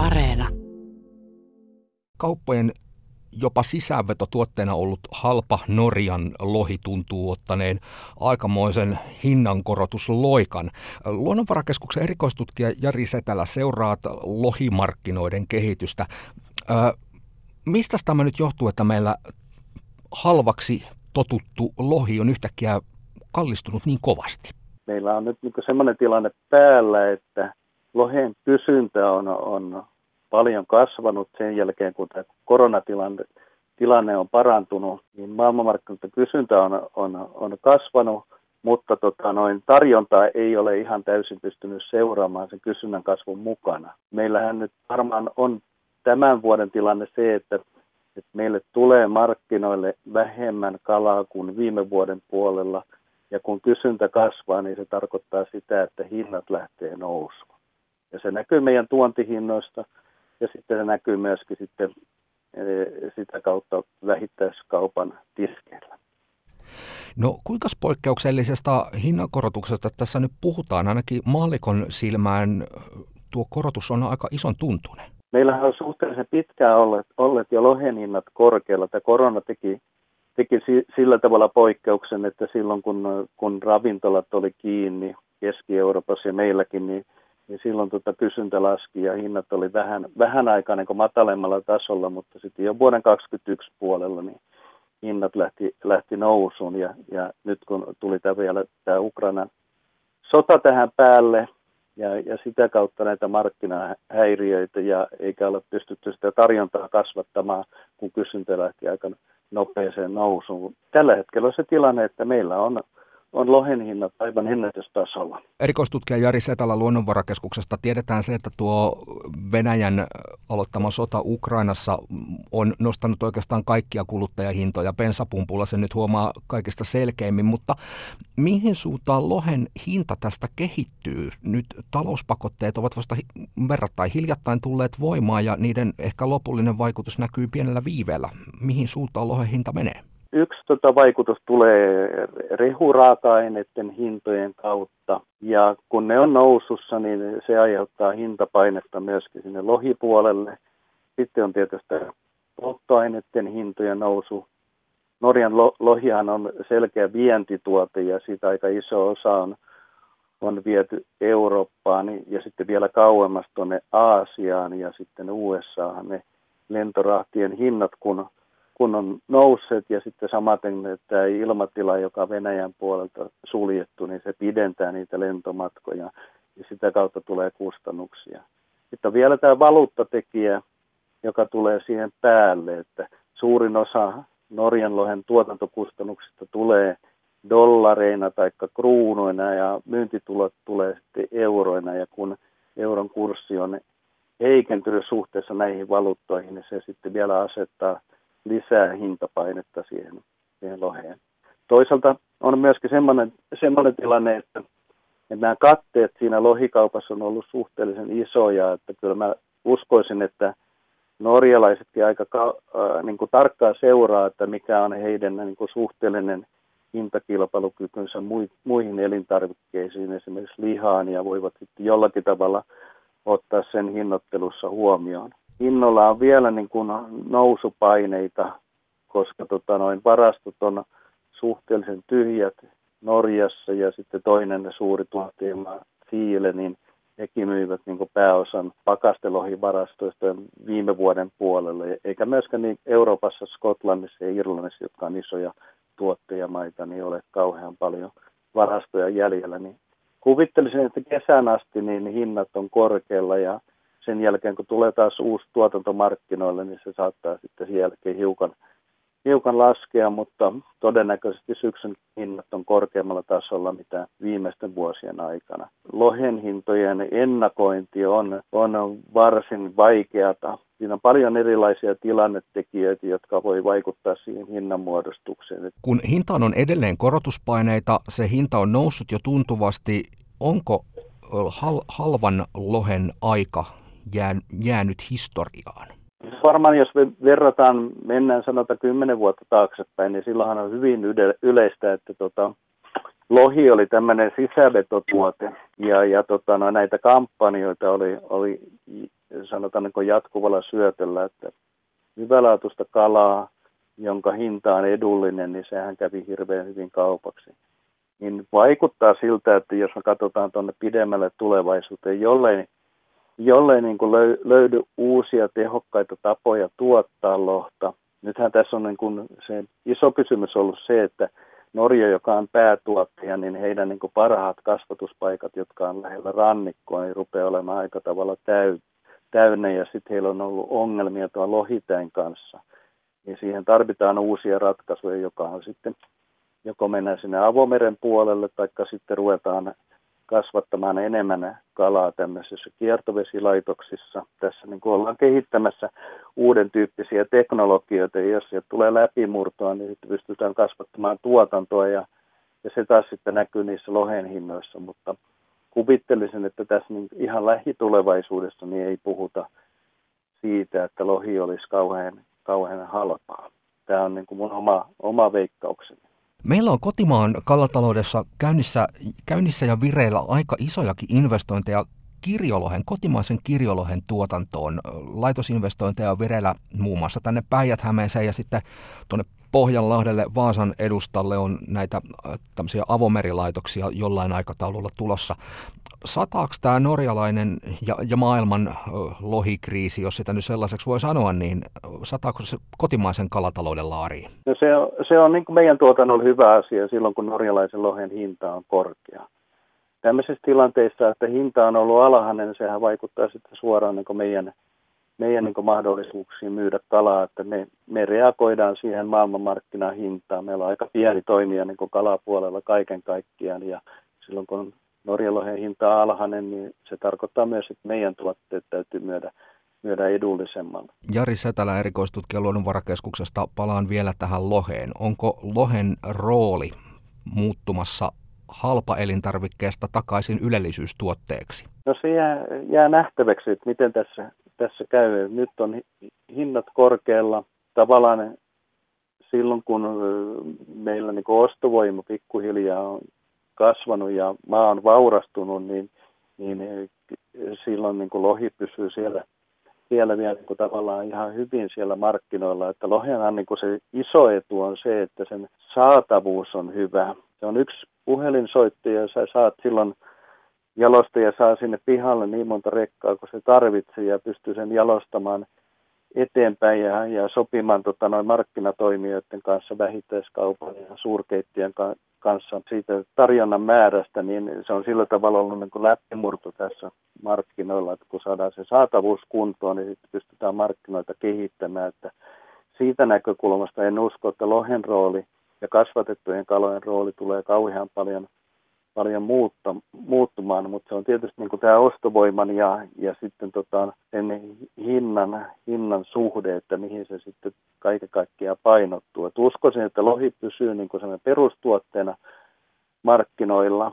Areena. Kauppojen jopa sisäänvetotuotteena ollut halpa Norjan lohi tuntuu ottaneen aikamoisen hinnankorotusloikan. Luonnonvarakeskuksen erikoistutkija Jari Setälä seuraa lohimarkkinoiden kehitystä. Ö, mistä tämä nyt johtuu, että meillä halvaksi totuttu lohi on yhtäkkiä kallistunut niin kovasti? Meillä on nyt niin sellainen tilanne päällä, että lohen kysyntä on, on paljon kasvanut sen jälkeen, kun tämä koronatilanne tilanne on parantunut, niin maailmanmarkkinoiden kysyntä on, on, on kasvanut, mutta tota, noin tarjonta ei ole ihan täysin pystynyt seuraamaan sen kysynnän kasvun mukana. Meillähän nyt varmaan on tämän vuoden tilanne se, että, että meille tulee markkinoille vähemmän kalaa kuin viime vuoden puolella, ja kun kysyntä kasvaa, niin se tarkoittaa sitä, että hinnat lähtee nousuun. Ja se näkyy meidän tuontihinnoista, ja sitten se näkyy myöskin sitten eh, sitä kautta vähittäiskaupan tiskeillä. No kuinka poikkeuksellisesta hinnankorotuksesta tässä nyt puhutaan? Ainakin maalikon silmään tuo korotus on aika ison tuntunen. Meillähän on suhteellisen pitkään olleet, olleet jo lohen hinnat korkealla. Tämä korona teki, teki sillä tavalla poikkeuksen, että silloin kun, kun ravintolat oli kiinni Keski-Euroopassa ja meilläkin, niin niin silloin tota kysyntä laski ja hinnat oli vähän, vähän aikaa niin matalemmalla tasolla, mutta sitten jo vuoden 2021 puolella niin hinnat lähti, lähti nousuun ja, ja nyt kun tuli tämä vielä tämä Ukrainan sota tähän päälle ja, ja sitä kautta näitä markkinahäiriöitä ja eikä ole pystytty sitä tarjontaa kasvattamaan, kun kysyntä lähti aika nopeeseen nousuun. Tällä hetkellä on se tilanne, että meillä on on lohen hinnat aivan ennätystasolla. Erikoistutkija Jari Setala Luonnonvarakeskuksesta tiedetään se, että tuo Venäjän aloittama sota Ukrainassa on nostanut oikeastaan kaikkia kuluttajahintoja. Pensapumpulla se nyt huomaa kaikista selkeimmin, mutta mihin suuntaan lohen hinta tästä kehittyy? Nyt talouspakotteet ovat vasta verrattain hiljattain tulleet voimaan ja niiden ehkä lopullinen vaikutus näkyy pienellä viiveellä. Mihin suuntaan lohen hinta menee? Yksi tota, vaikutus tulee rehuraaka-aineiden hintojen kautta, ja kun ne on nousussa, niin se aiheuttaa hintapainetta myöskin sinne lohipuolelle. Sitten on tietysti polttoaineiden hintojen nousu. Norjan lo- lohihan on selkeä vientituote, ja siitä aika iso osa on, on viety Eurooppaan ja sitten vielä kauemmas tuonne Aasiaan ja sitten USAhan ne lentorahtien hinnat, kun kun on nousseet ja sitten samaten tämä ilmatila, joka Venäjän puolelta suljettu, niin se pidentää niitä lentomatkoja ja sitä kautta tulee kustannuksia. Sitten on vielä tämä valuuttatekijä, joka tulee siihen päälle, että suurin osa Norjan lohen tuotantokustannuksista tulee dollareina tai kruunoina ja myyntitulot tulee sitten euroina ja kun euron kurssi on heikentynyt suhteessa näihin valuuttoihin, niin se sitten vielä asettaa lisää hintapainetta siihen, siihen loheen. Toisaalta on myöskin semmoinen, semmoinen tilanne, että, että nämä katteet siinä lohikaupassa on ollut suhteellisen isoja, että kyllä mä uskoisin, että norjalaisetkin aika äh, niin kuin tarkkaan seuraa, että mikä on heidän niin kuin suhteellinen hintakilpailukykynsä muihin elintarvikkeisiin, esimerkiksi lihaan, ja voivat sitten jollakin tavalla ottaa sen hinnoittelussa huomioon hinnolla on vielä niin kuin nousupaineita, koska tota, noin varastot on suhteellisen tyhjät Norjassa ja sitten toinen suuri tuottajamaa Siile, niin hekin myivät niin pääosan pakastelohivarastoista viime vuoden puolelle. Eikä myöskään niin Euroopassa, Skotlannissa ja Irlannissa, jotka on isoja tuottajamaita, niin ole kauhean paljon varastoja jäljellä. Niin kuvittelisin, että kesän asti niin hinnat on korkealla ja sen jälkeen, kun tulee taas uusi tuotanto markkinoille, niin se saattaa sitten sen jälkeen hiukan, hiukan laskea, mutta todennäköisesti syksyn hinnat on korkeammalla tasolla mitä viimeisten vuosien aikana. Lohen hintojen ennakointi on, on varsin vaikeata. Siinä on paljon erilaisia tilannetekijöitä, jotka voi vaikuttaa siihen hinnanmuodostukseen. Kun hintaan on edelleen korotuspaineita, se hinta on noussut jo tuntuvasti. Onko hal- halvan lohen aika jäänyt historiaan? Varmaan jos me verrataan, mennään sanotaan kymmenen vuotta taaksepäin, niin silloinhan on hyvin yleistä, että tota, lohi oli tämmöinen sisävetotuote ja, ja tota, no, näitä kampanjoita oli, oli sanotaan niin jatkuvalla syötöllä, että hyvälaatuista kalaa, jonka hinta on edullinen, niin sehän kävi hirveän hyvin kaupaksi. Niin vaikuttaa siltä, että jos me katsotaan tuonne pidemmälle tulevaisuuteen, jollei, jollei niin kuin löydy uusia tehokkaita tapoja tuottaa lohta, nythän tässä on niin kuin se iso kysymys ollut se, että Norja, joka on päätuottaja, niin heidän niin kuin parhaat kasvatuspaikat, jotka on lähellä rannikkoa, niin rupeaa olemaan aika tavalla täy, täynnä ja sitten heillä on ollut ongelmia tuon lohitäin kanssa. Niin siihen tarvitaan uusia ratkaisuja, joka on sitten joko mennään sinne avomeren puolelle tai sitten ruvetaan kasvattamaan enemmän kalaa tämmöisissä kiertovesilaitoksissa. Tässä niin kuin ollaan kehittämässä uuden tyyppisiä teknologioita, ja jos sieltä tulee läpimurtoa, niin sitten pystytään kasvattamaan tuotantoa, ja, ja se taas sitten näkyy niissä lohen hinnoissa, mutta kuvittelisin, että tässä niin ihan lähitulevaisuudessa niin ei puhuta siitä, että lohi olisi kauhean, kauhean halpaa. Tämä on niin kuin mun oma, oma veikkaukseni. Meillä on kotimaan kalataloudessa käynnissä, käynnissä ja vireillä aika isojakin investointeja kirjolohen, kotimaisen kirjolohen tuotantoon. Laitosinvestointeja on vireillä muun muassa tänne Päijät-Hämeeseen ja sitten tuonne Pohjanlahdelle Vaasan edustalle on näitä äh, tämmöisiä avomerilaitoksia jollain aikataululla tulossa. Sataako tämä norjalainen ja, ja maailman äh, lohikriisi, jos sitä nyt sellaiseksi voi sanoa, niin sataako se kotimaisen kalatalouden laariin? No se on, se on niin meidän tuotannolla hyvä asia silloin, kun norjalaisen lohen hinta on korkea. Tämmöisessä tilanteissa, että hinta on ollut alhainen, niin sehän vaikuttaa sitten suoraan niin meidän meidän niin mahdollisuuksiin myydä kalaa, että me, me reagoidaan siihen maailmanmarkkinahintaan. Meillä on aika pieni toimija niin kalapuolella kaiken kaikkiaan ja silloin kun Norjalohen hinta on alhainen, niin se tarkoittaa myös, että meidän tuotteet täytyy myydä, myydä edullisemmalla. Jari Setälä erikoistutkija Luonnonvarakeskuksesta. Palaan vielä tähän loheen. Onko lohen rooli muuttumassa halpa elintarvikkeesta takaisin ylellisyystuotteeksi? No se jää, jää nähtäväksi, että miten tässä tässä käy. Nyt on hinnat korkealla. Tavallaan silloin, kun meillä niin ostovoima pikkuhiljaa on kasvanut ja maa on vaurastunut, niin, niin silloin niin kuin lohi pysyy siellä, siellä vielä niin kuin tavallaan ihan hyvin siellä markkinoilla. Että lohenhan niin kuin se iso etu on se, että sen saatavuus on hyvä. Se on yksi puhelinsoitto ja sä saat silloin – jalostaja saa sinne pihalle niin monta rekkaa kuin se tarvitsee ja pystyy sen jalostamaan eteenpäin ja, ja sopimaan tota, noin markkinatoimijoiden kanssa, vähittäiskaupan ja suurkeittien ka- kanssa. Siitä tarjonnan määrästä, niin se on sillä tavalla ollut niin kuin läpimurto tässä markkinoilla, että kun saadaan se saatavuus kuntoon, niin sitten pystytään markkinoita kehittämään, että siitä näkökulmasta en usko, että lohen rooli ja kasvatettujen kalojen rooli tulee kauhean paljon – paljon muutta, muuttumaan, mutta se on tietysti niin tämä ostovoiman ja, ja sitten tota, sen hinnan, hinnan suhde, että mihin se sitten kaiken kaikkiaan painottuu. Et uskoisin, että lohi pysyy niin perustuotteena markkinoilla